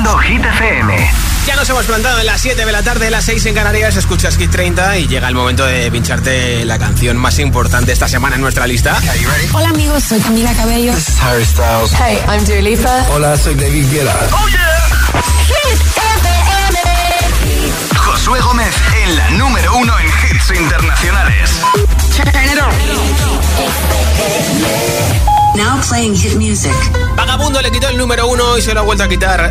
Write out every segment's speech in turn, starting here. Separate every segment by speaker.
Speaker 1: Escuchando Hit FM.
Speaker 2: Ya nos hemos plantado en las 7 de la tarde, las 6 en Canarias, escuchas Hit 30 y llega el momento de pincharte la canción más importante esta semana en nuestra lista.
Speaker 3: Hola amigos, soy Camila Cabello.
Speaker 4: This is Harry Styles.
Speaker 3: Hey, I'm Dua Lipa.
Speaker 4: Hola, soy David Guetta.
Speaker 1: ¡Oh, yeah!
Speaker 3: Hit FM.
Speaker 1: Josué Gómez en la número uno en hits internacionales.
Speaker 5: Now playing hit music.
Speaker 2: Vagabundo le quitó el número uno y se lo ha vuelto a quitar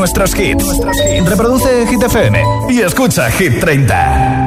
Speaker 1: nuestros hits. Reproduce Hit FM y escucha Hit 30.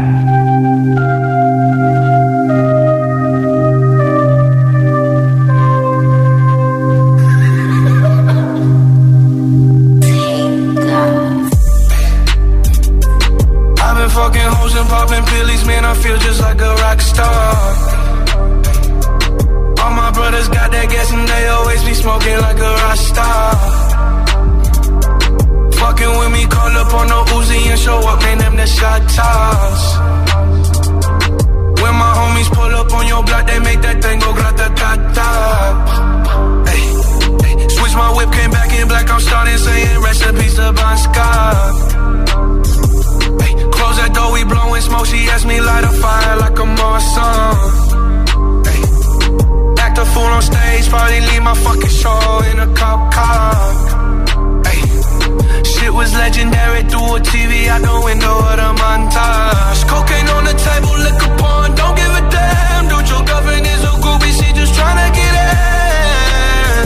Speaker 4: Legendary through a TV out the window of the montage. Cocaine on the table, liquor porn, don't give a damn. Dude, your girlfriend is a groupie, she just tryna get in.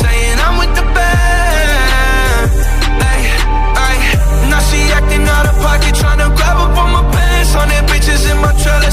Speaker 4: Saying I'm with the band. Ay, ay, now she acting out of pocket, tryna grab up on my pants. Hundred bitches in my trailer,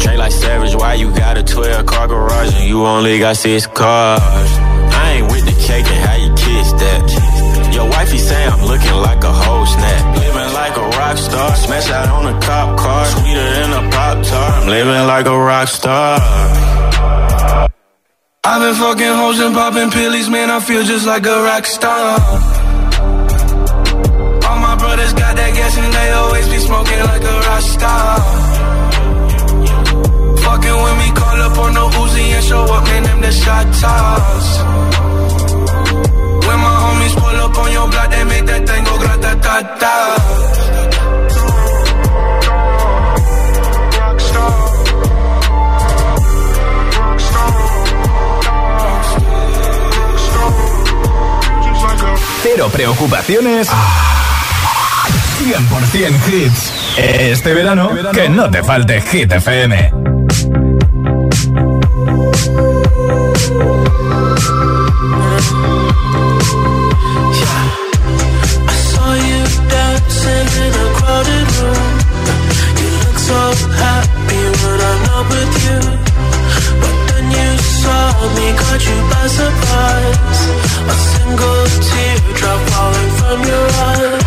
Speaker 6: Trey like Savage, why you got a 12 car garage and you only got six cars? I ain't with the cake and how you kiss that. Your wifey say I'm looking like a whole snap. Living like a rock rock star. Smash out on a cop car. Sweeter than a Pop Tart. I'm living like a rock star.
Speaker 4: I've been fucking hoes and popping pills, man. I feel just like a rock star. All my brothers got that gas and they always be smoking like a rock star. Fucking with me, call up on Uzi and show up, man. Them the shot toss. When my homies pull up on your block,
Speaker 1: preocupaciones. 100% hits. Este verano, que no te falte Hit FM.
Speaker 7: Surprise. A single teardrop falling from your eye.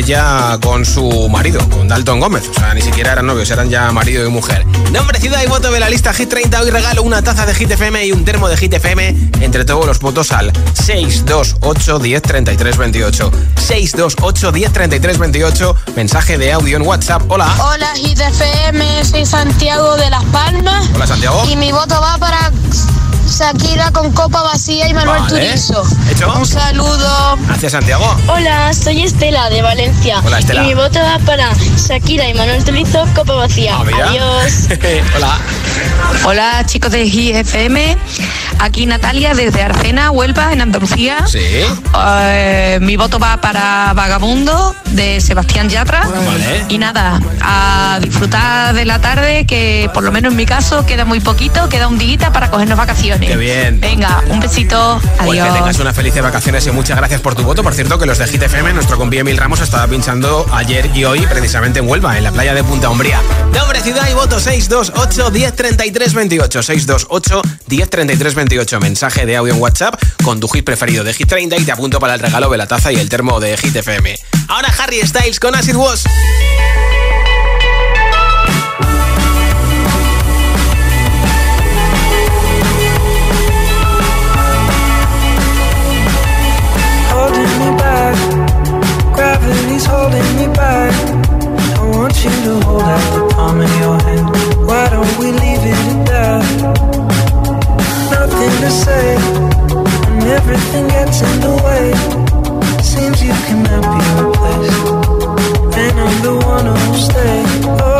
Speaker 5: Ella con su marido, con Dalton Gómez. O sea, ni siquiera eran novios, eran ya marido y mujer. Nombre, ciudad y voto de la lista Hit 30. Hoy regalo una taza de Hit FM y un termo de Hit FM entre todos los votos al 628 10 33 28. 628 10 33 28. Mensaje de audio en WhatsApp. Hola.
Speaker 8: Hola, Hit FM, soy Santiago de Las Palmas.
Speaker 5: Hola, Santiago.
Speaker 8: Y mi voto va para Shakira con copa vacía y Manuel
Speaker 5: Vale.
Speaker 8: Turizo.
Speaker 5: Hecho.
Speaker 8: Un saludo.
Speaker 5: Gracias, Santiago.
Speaker 8: Hola, soy Estela de Valencia.
Speaker 5: Hola, Estela.
Speaker 8: Y mi voto va para Shakira y Manuel Turizo, copa vacía.
Speaker 5: Ah.
Speaker 8: Adiós.
Speaker 5: Hola.
Speaker 9: Hola chicos de GFM, aquí Natalia desde Arcena, Huelva, en Andalucía.
Speaker 5: Sí.
Speaker 9: Eh, mi voto va para Vagabundo de Sebastián Yatra.
Speaker 5: Vale.
Speaker 9: Y nada, a disfrutar de la tarde, que por lo menos en mi caso queda muy poquito, queda un día para cogernos vacaciones.
Speaker 5: Qué bien.
Speaker 9: Venga, un besito,
Speaker 5: Pues que
Speaker 9: adiós.
Speaker 5: tengas unas felices vacaciones y muchas gracias por tu voto. Por cierto, que los de Hit FM, nuestro compi Emil Ramos estaba pinchando ayer y hoy precisamente en Huelva, en la playa de Punta Umbría. Nombre, ciudad y voto 628 1033 28 628 1033 28. Mensaje de audio en WhatsApp con tu hit preferido de Hit 30 y te apunto para el regalo de la taza y el termo de Hit FM. Ahora Harry Styles con Acid Was.
Speaker 7: You to hold out the palm of your hand. Why don't we leave it at that? Nothing to say, and everything gets in the way. Seems you cannot be replaced, and I'm the one who'll stay. Oh,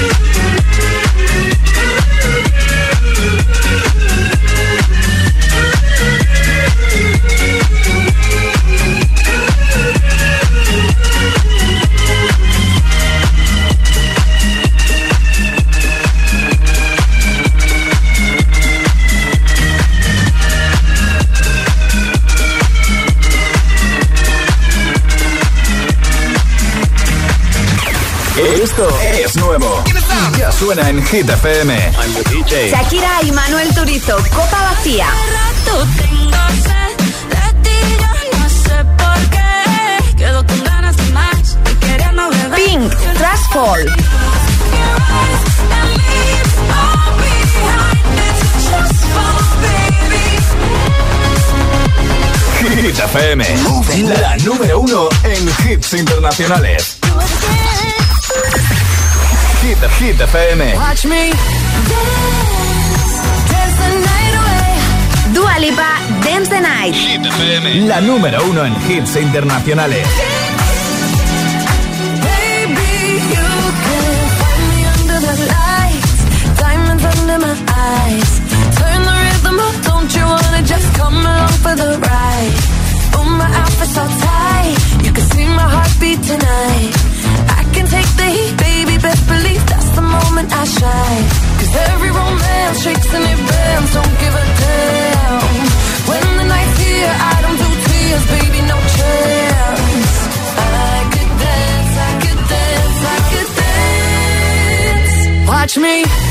Speaker 1: Suena en Hit FM.
Speaker 10: Shakira y Manuel Turizo, Copa Vacía. Pink, Trash Fall.
Speaker 1: Hit FM. La número uno en hits internacionales. Hit, Hit FM.
Speaker 10: Watch me. Dua Lipa, Dance the Night.
Speaker 1: Hit FM. La número uno en hits internacionales.
Speaker 7: Baby, you can find me under the lights, diamonds under my eyes. Turn the rhythm up, don't you wanna just come along for the ride? Oh, my outfit's so tight, you can see my heartbeat tonight. I can take the heat, baby, best believe shakes and it don't give a damn. When the night's here, I don't do tears, baby, no chance. I could dance, I could dance, I could dance. Watch me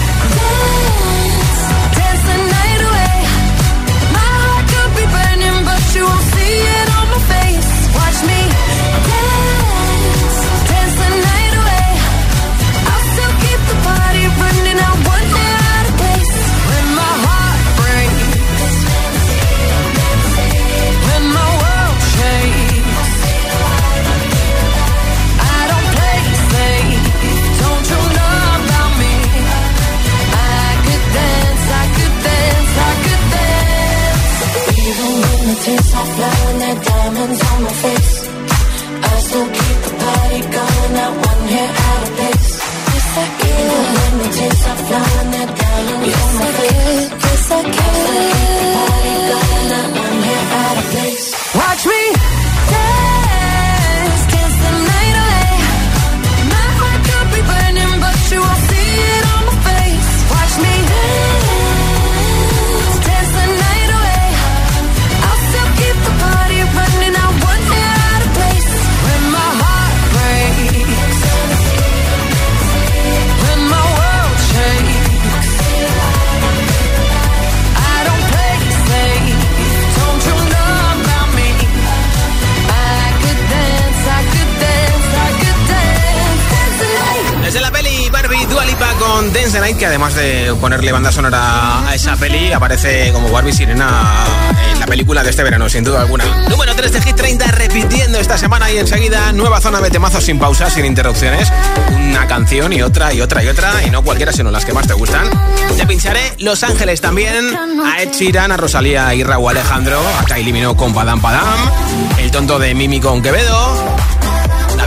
Speaker 7: diamonds on my face. I still keep the party going, not one hair out of place. Yes, I can. Even when the tears are flowing, diamonds yes, on my I face. Can. Yes, I can. I still keep the party going, not one hair out of place. Watch me
Speaker 5: que además de ponerle banda sonora a esa peli, aparece como Barbie Sirena en la película de este verano, sin duda alguna. Número 3 de Hit 30, repitiendo esta semana y enseguida nueva zona de temazos sin pausas, sin interrupciones. Una canción y otra y otra y otra, y no cualquiera, sino las que más te gustan. Te pincharé Los Ángeles también, a Ed Sheeran, a Rosalía y Raúl Alejandro, a Kylie Minogue con Padam Padam, el tonto de Mimi con Quevedo,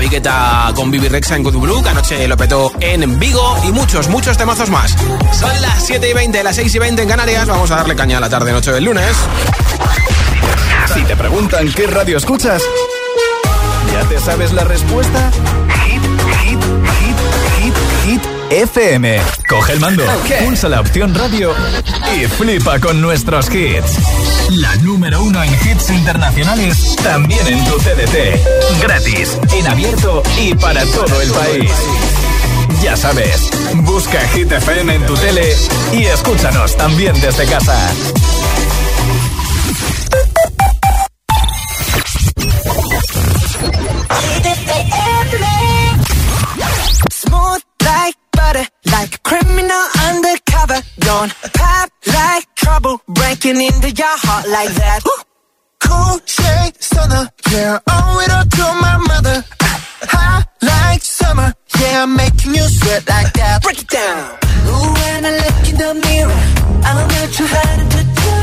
Speaker 5: Viqueta con Bibi Rexa en Good anoche lo petó en Vigo y muchos, muchos temazos más. Son las 7 y 20, las 6 y 20 en Canarias. Vamos a darle caña a la tarde noche del lunes.
Speaker 1: Si te preguntan qué radio escuchas, ¿ya te sabes la respuesta? FM. Coge el mando, pulsa la opción radio y flipa con nuestros hits. La número uno en hits internacionales, también en tu TDT. Gratis, en abierto y para todo el país. Ya sabes, busca Hit FM en tu tele y escúchanos también desde casa.
Speaker 7: Trouble, breaking into your heart like that. Cool shade stunner, yeah, owe it all to my mother. Hot like summer, yeah, I'm making you sweat like that. Break it down. Ooh, when I look in the mirror, I'm not too hard to do.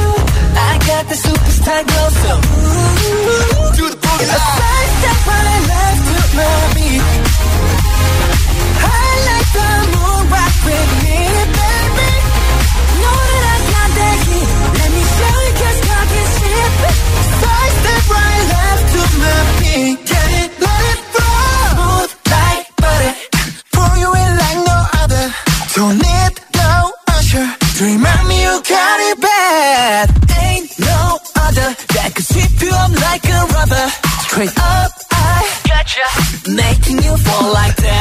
Speaker 7: I got the superstar glow, so ooh, do the boogie. A side step right left to my beat. I like the moon rock with me, baby. Like bare pull you in like no other. So nip no usher. Dream me you got it back. Ain't no other that could sweep you up like a rubber. Straight up, I gotcha. Making you fall like that.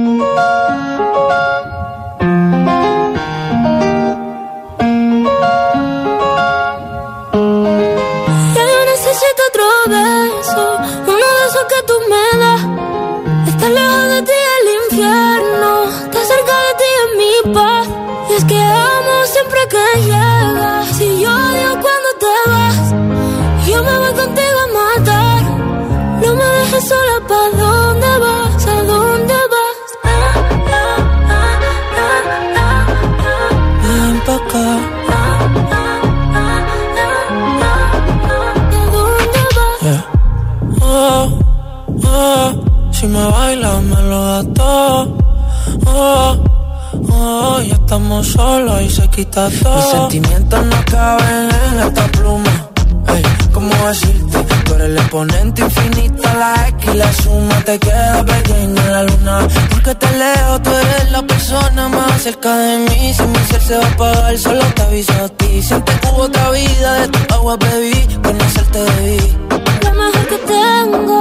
Speaker 11: Sola, ¿pa' dónde vas? ¿A dónde vas? Ah, ah, ah, ah, ah, ah.
Speaker 7: Ven pa' acá.
Speaker 11: ¿A dónde vas?
Speaker 7: Yeah. Oh, oh, si me bailas me lo das todo. Oh, oh, ya estamos solos y se quita todo. Mis sentimientos no caben en esta pluma. ¿Cómo decirte? Tú eres el exponente infinito, la X y la suma te queda pequeña en la luna. Porque te leo, tú eres la persona más cerca de mí. Si mi ser se va a apagar, solo te aviso a ti. Siente que hubo otra vida, de tu agua bebí, conocerte debí.
Speaker 11: Lo mejor que tengo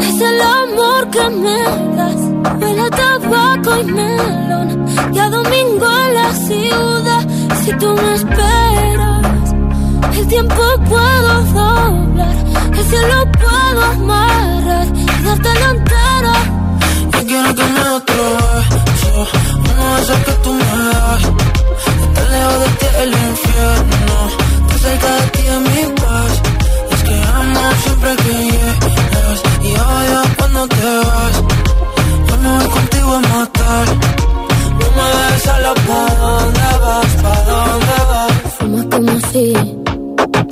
Speaker 11: es el amor que me das. Huele tabaco y melón. Ya domingo en la ciudad. Si tú me esperas, el tiempo puedo doblar, el cielo puedo amarrar y darte la entera.
Speaker 7: Yo quiero que me otro beso, uno de esos que tú me das. Estar lejos de ti el infierno, estar cerca de ti es mi paz. Es que amo siempre que llegas y odio cuando te vas. Yo me voy contigo a matar. No me dejes solo, ¿pa' dónde vas? ¿Pa' dónde vas?
Speaker 11: Fumas como si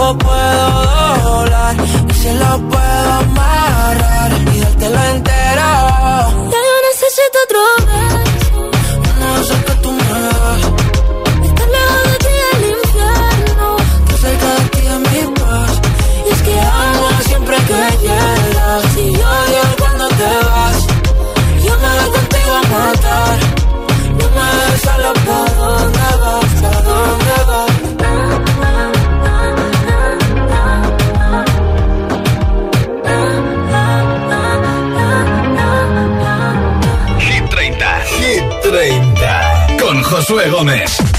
Speaker 7: tiempo puedo doblar y se lo puedo amarrar y dártelo entero.
Speaker 11: ya yo necesito otro beso
Speaker 7: Uno de esos que tú me das,
Speaker 11: estar lejos de ti el infierno
Speaker 7: que cerca de ti es mi paz.
Speaker 11: y es que amo
Speaker 7: Siempre que llegas y odio cuando te vas. Yo me voy contigo a matar. No me dejes solo, ¿pa'
Speaker 1: Gómez.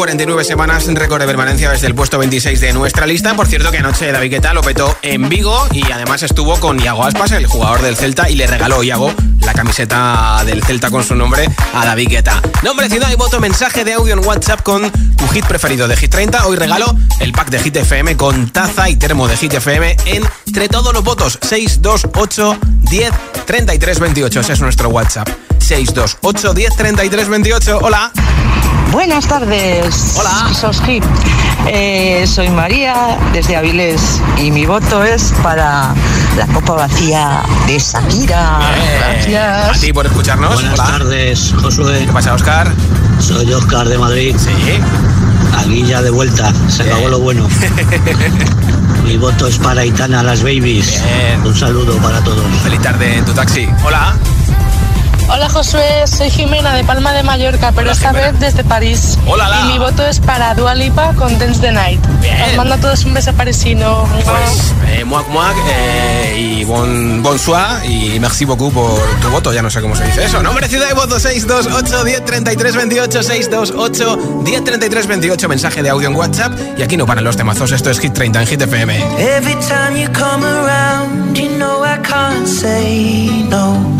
Speaker 5: 49 semanas en récord de permanencia desde el puesto 26 de nuestra lista. Por cierto que anoche David Guetta lo petó en Vigo y además estuvo con Iago Aspas, el jugador del Celta, y le regaló Iago la camiseta del Celta con su nombre a David Guetta. Nombre, ciudad y voto, mensaje de audio en WhatsApp con tu hit preferido de Hit 30. Hoy regalo el pack de Hit FM con taza y termo de Hit FM entre todos los votos 628 10 33 28. Ese es nuestro WhatsApp. 628 10 33 28. Hola.
Speaker 12: Buenas tardes.
Speaker 5: Hola.
Speaker 12: Soski. Eh, soy María desde Avilés y mi voto es para la copa vacía de Shakira. Gracias.
Speaker 5: A ti por escucharnos.
Speaker 13: Buenas tardes, Josué.
Speaker 5: ¿Qué pasa, Oscar?
Speaker 13: Soy Oscar de Madrid.
Speaker 5: Sí.
Speaker 13: Aquí ya de vuelta, se acabó lo bueno. Mi voto es para Itana, las babies.
Speaker 5: Bien.
Speaker 13: Un saludo para todos.
Speaker 5: Feliz tarde en tu taxi. Hola.
Speaker 14: Hola Josué, soy Jimena de Palma de Mallorca, pero esta vez desde París.
Speaker 5: Hola, la.
Speaker 14: Y mi voto es para Dua Lipa con Dance the Night.
Speaker 5: Bien.
Speaker 14: Os mando a todos un beso parisino.
Speaker 5: Pues eh, muac muac eh, y bon, bonsoir y merci beaucoup por tu voto. Ya no sé cómo se dice eso. Nombre, ciudad y voto 628 10 33 28 628 10 33 28. Mensaje de audio en WhatsApp. Y aquí no paran los temazos. Esto es Hit 30 en Hit FM.
Speaker 7: Every time you come around, you know I can't say no.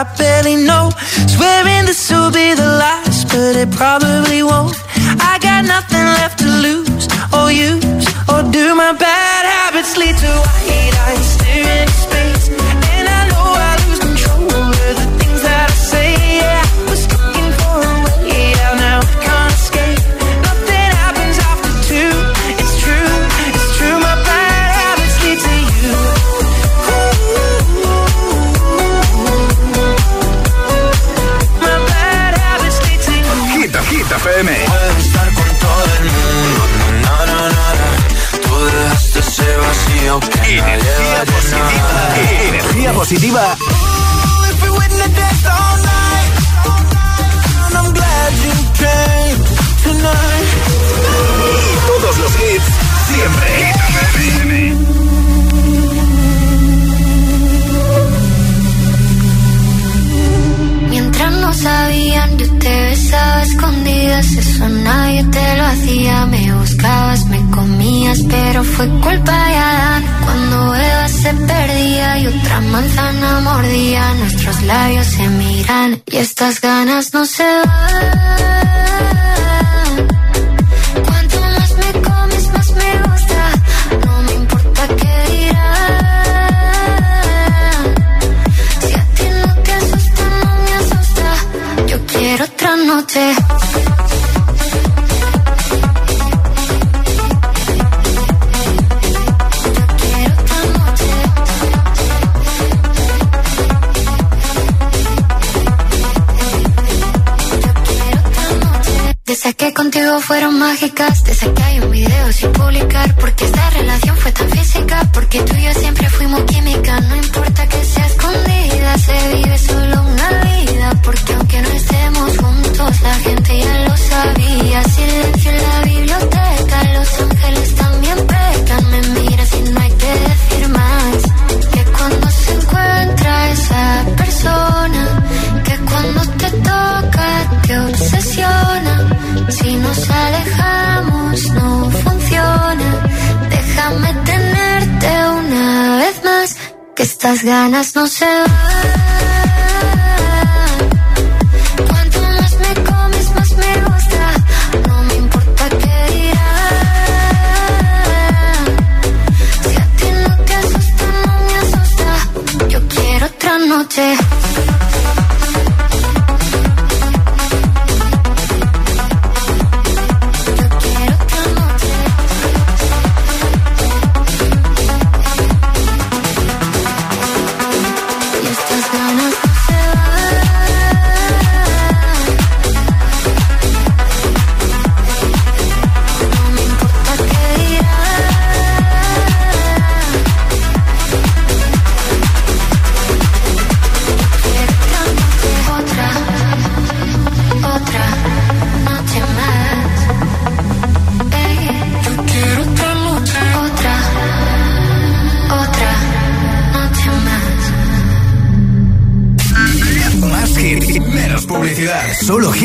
Speaker 7: I barely know. Swearing this will be the last, but it probably won't. I got nothing left to lose or use or do. My bad habits lead to white eyes
Speaker 4: Energía positiva. Energía positiva. Todos los hits. Siempre.
Speaker 15: Otras no sabían. Yo te besaba escondidas, eso nadie te lo hacía. Me buscabas, me comías, pero fue culpa de Adán cuando Eva se perdía y otra manzana mordía, nuestros labios se miran y estas ganas no se van. Cuanto más me comes, más me gusta, no me importa qué dirán. Si a ti no te asusta, no me asusta, yo quiero otra noche Desde que contigo fueron mágicas, desde que hay un video sin publicar, porque esta relación fue tan física, porque tú y yo siempre fuimos química, no importa que sea escondida, se vive solo una vida, porque aunque no estemos juntos, la gente ya lo sabía, silencio en la estas ganas no se van.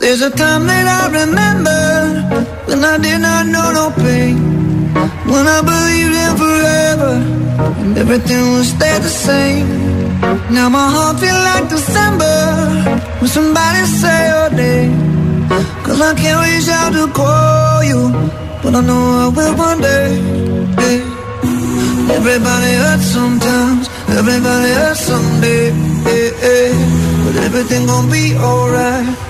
Speaker 16: There's a time that I remember when I did not know no pain. When I believed in forever and everything would stay the same. Now my heart feels like December when somebody say your name. Cause I can't reach out to call you, but I know I will one day. yeah. Everybody hurts sometimes, everybody hurts someday. yeah, yeah. But everything gon' be alright.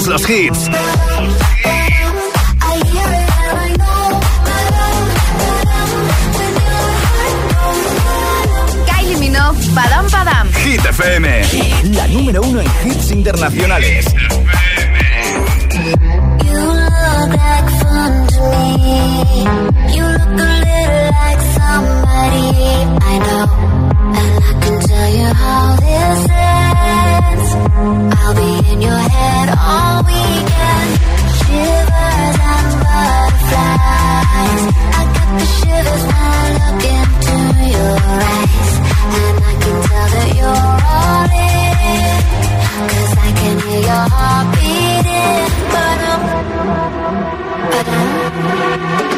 Speaker 1: Todos los, hits.
Speaker 10: Kylie Minogue, Padam Padam.
Speaker 1: Hit FM, la número uno en hits internacionales.
Speaker 15: You I'll be in your head all weekend. Shivers and butterflies. I the shivers when I look into your eyes. And I can tell that you're all in. Cause I can hear your heart beating. Ba-dum. I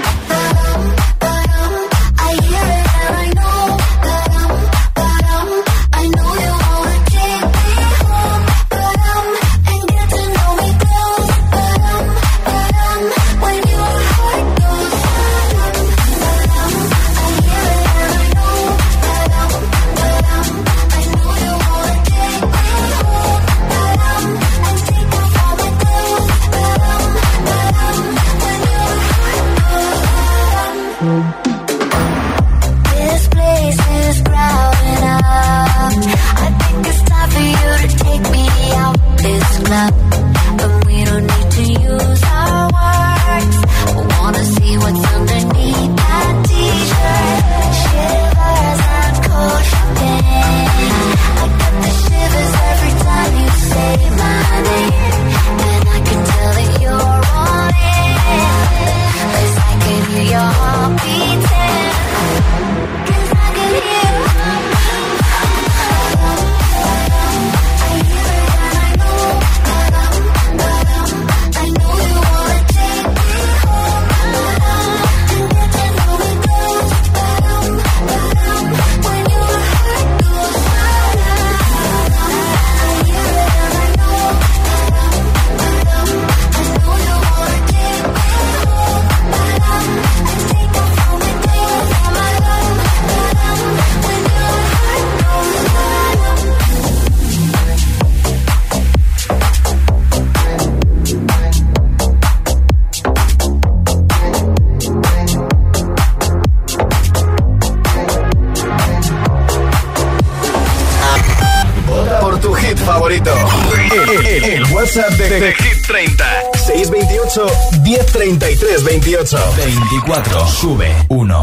Speaker 1: favorito. El, el- el WhatsApp de, de Hit 30. 628 1033 28. 24. Sube 1.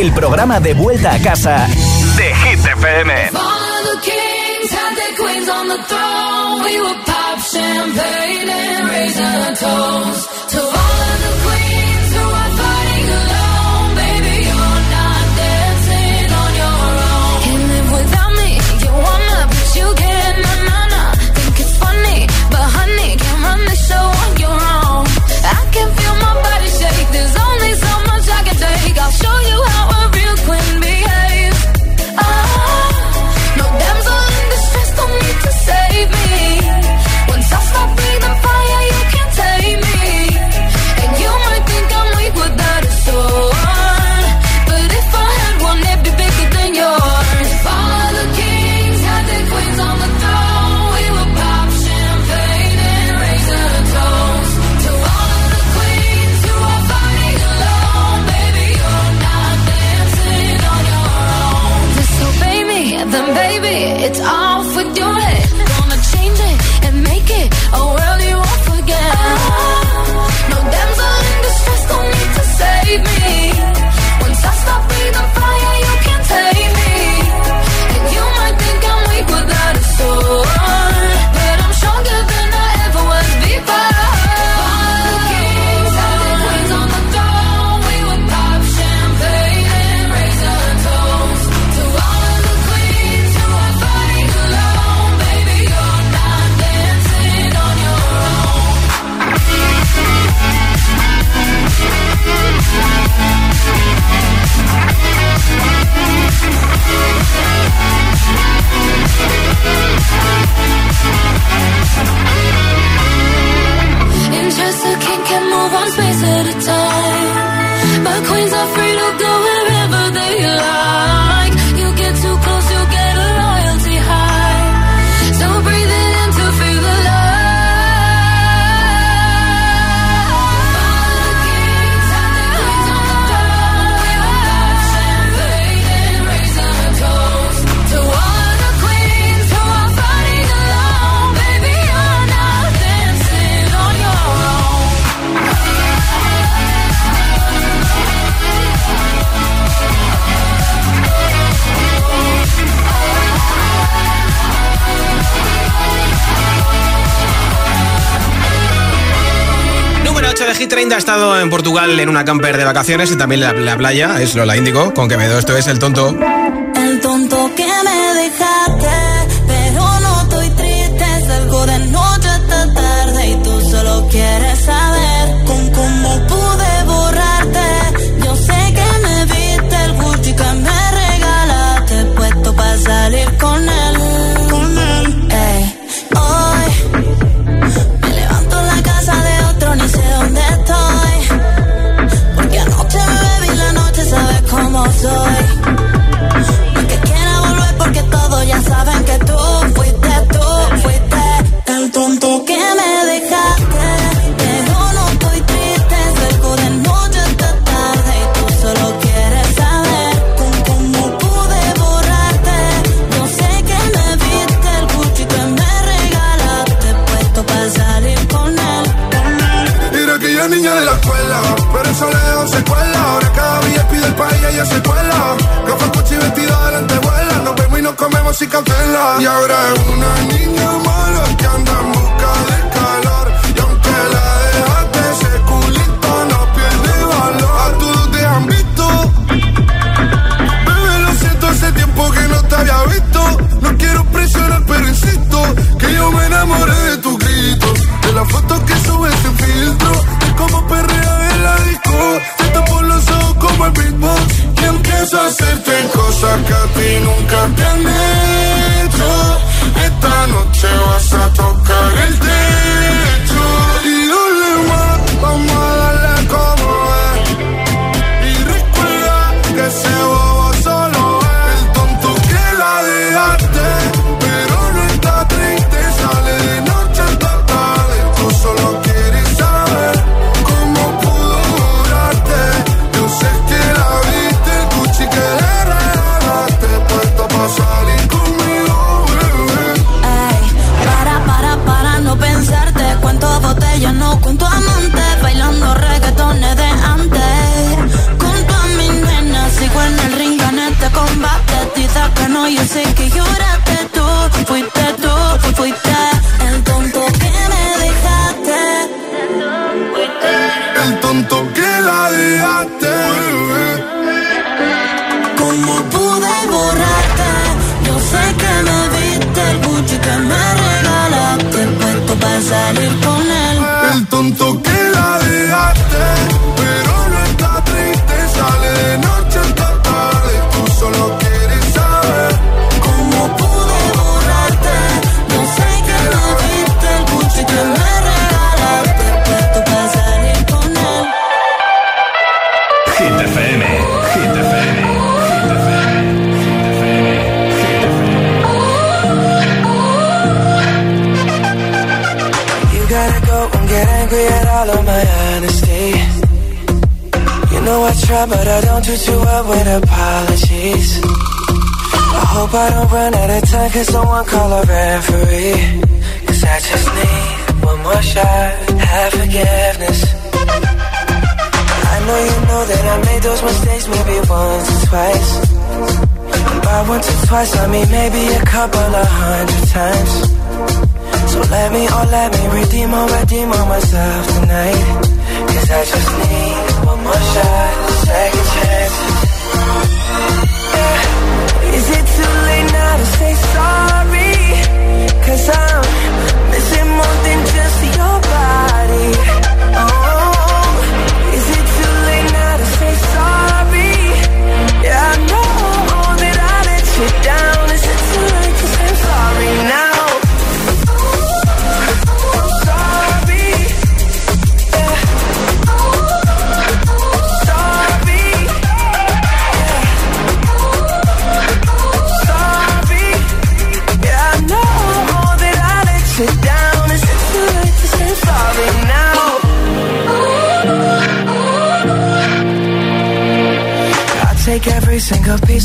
Speaker 17: el programa de vuelta a casa de Hit FM. it, it's all for your head.
Speaker 5: Hit 30 ha estado en Portugal en una camper de vacaciones y también la, la playa, es Lola Índigo, con
Speaker 18: que me doy esto es el tonto.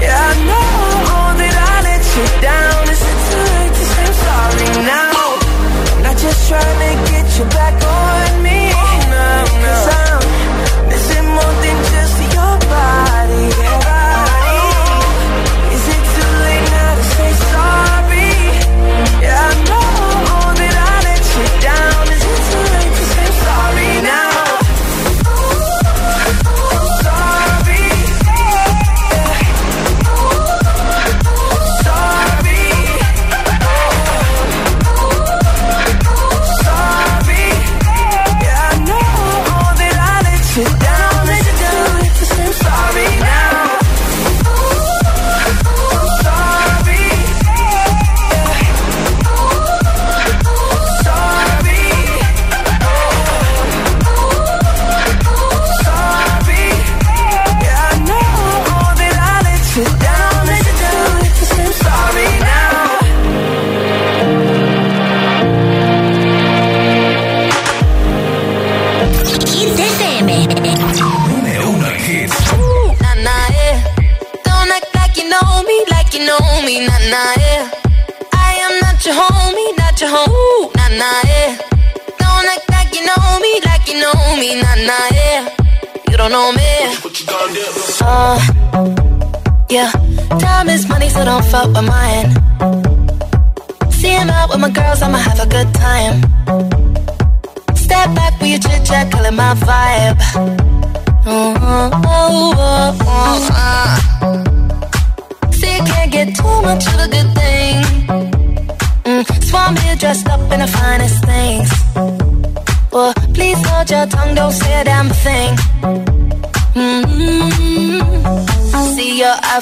Speaker 7: Yeah, I know that I let you down. Is it too late to say I'm sorry now? I'm just trying to get you back on me. Oh,
Speaker 1: no, no.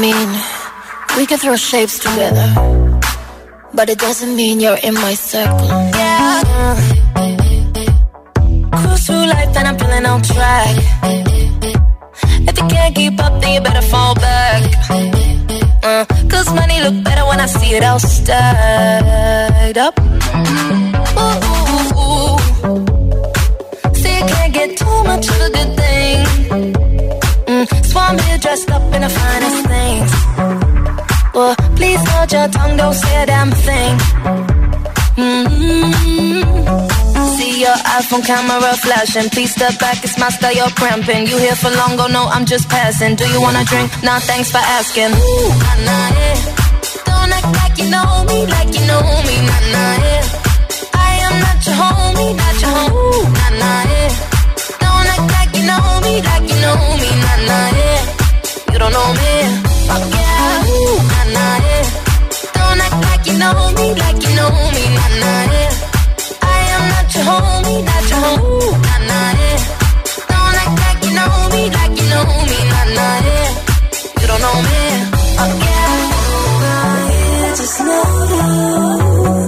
Speaker 19: Mean, we can throw shapes together, but it doesn't mean you're in my circle. Yeah. Cruise through life and I'm feeling on track. If you can't keep up, then you better fall back. Uh, Cause money look better when I see it all stacked up. Ooh. See, you can't get too much of a good thing. I'm here dressed up in the finest things. Well, please hold your tongue, don't say a damn thing. Mm-hmm. See your iPhone camera flashing. Please step back, it's my style, you're cramping. You here for long, oh no, I'm just passing. Do you wanna drink? Nah, thanks for asking. Ooh, nah, nah, yeah. Don't act like you know me, like you know me, nah, nah, yeah. I am not your homie, not your homie, nah, nah, yeah. Don't act like know me, like you know me, nah, nah, yeah. You don't know me, oh yeah, Ooh, nah, nah, yeah. Don't act like you know me, like you know me, nah, nah, yeah. I am not your homie, not your homie, nah, nah, yeah. Don't act like you know me, like you know me, nah, nah, yeah. You don't know me, oh yeah. Just know you.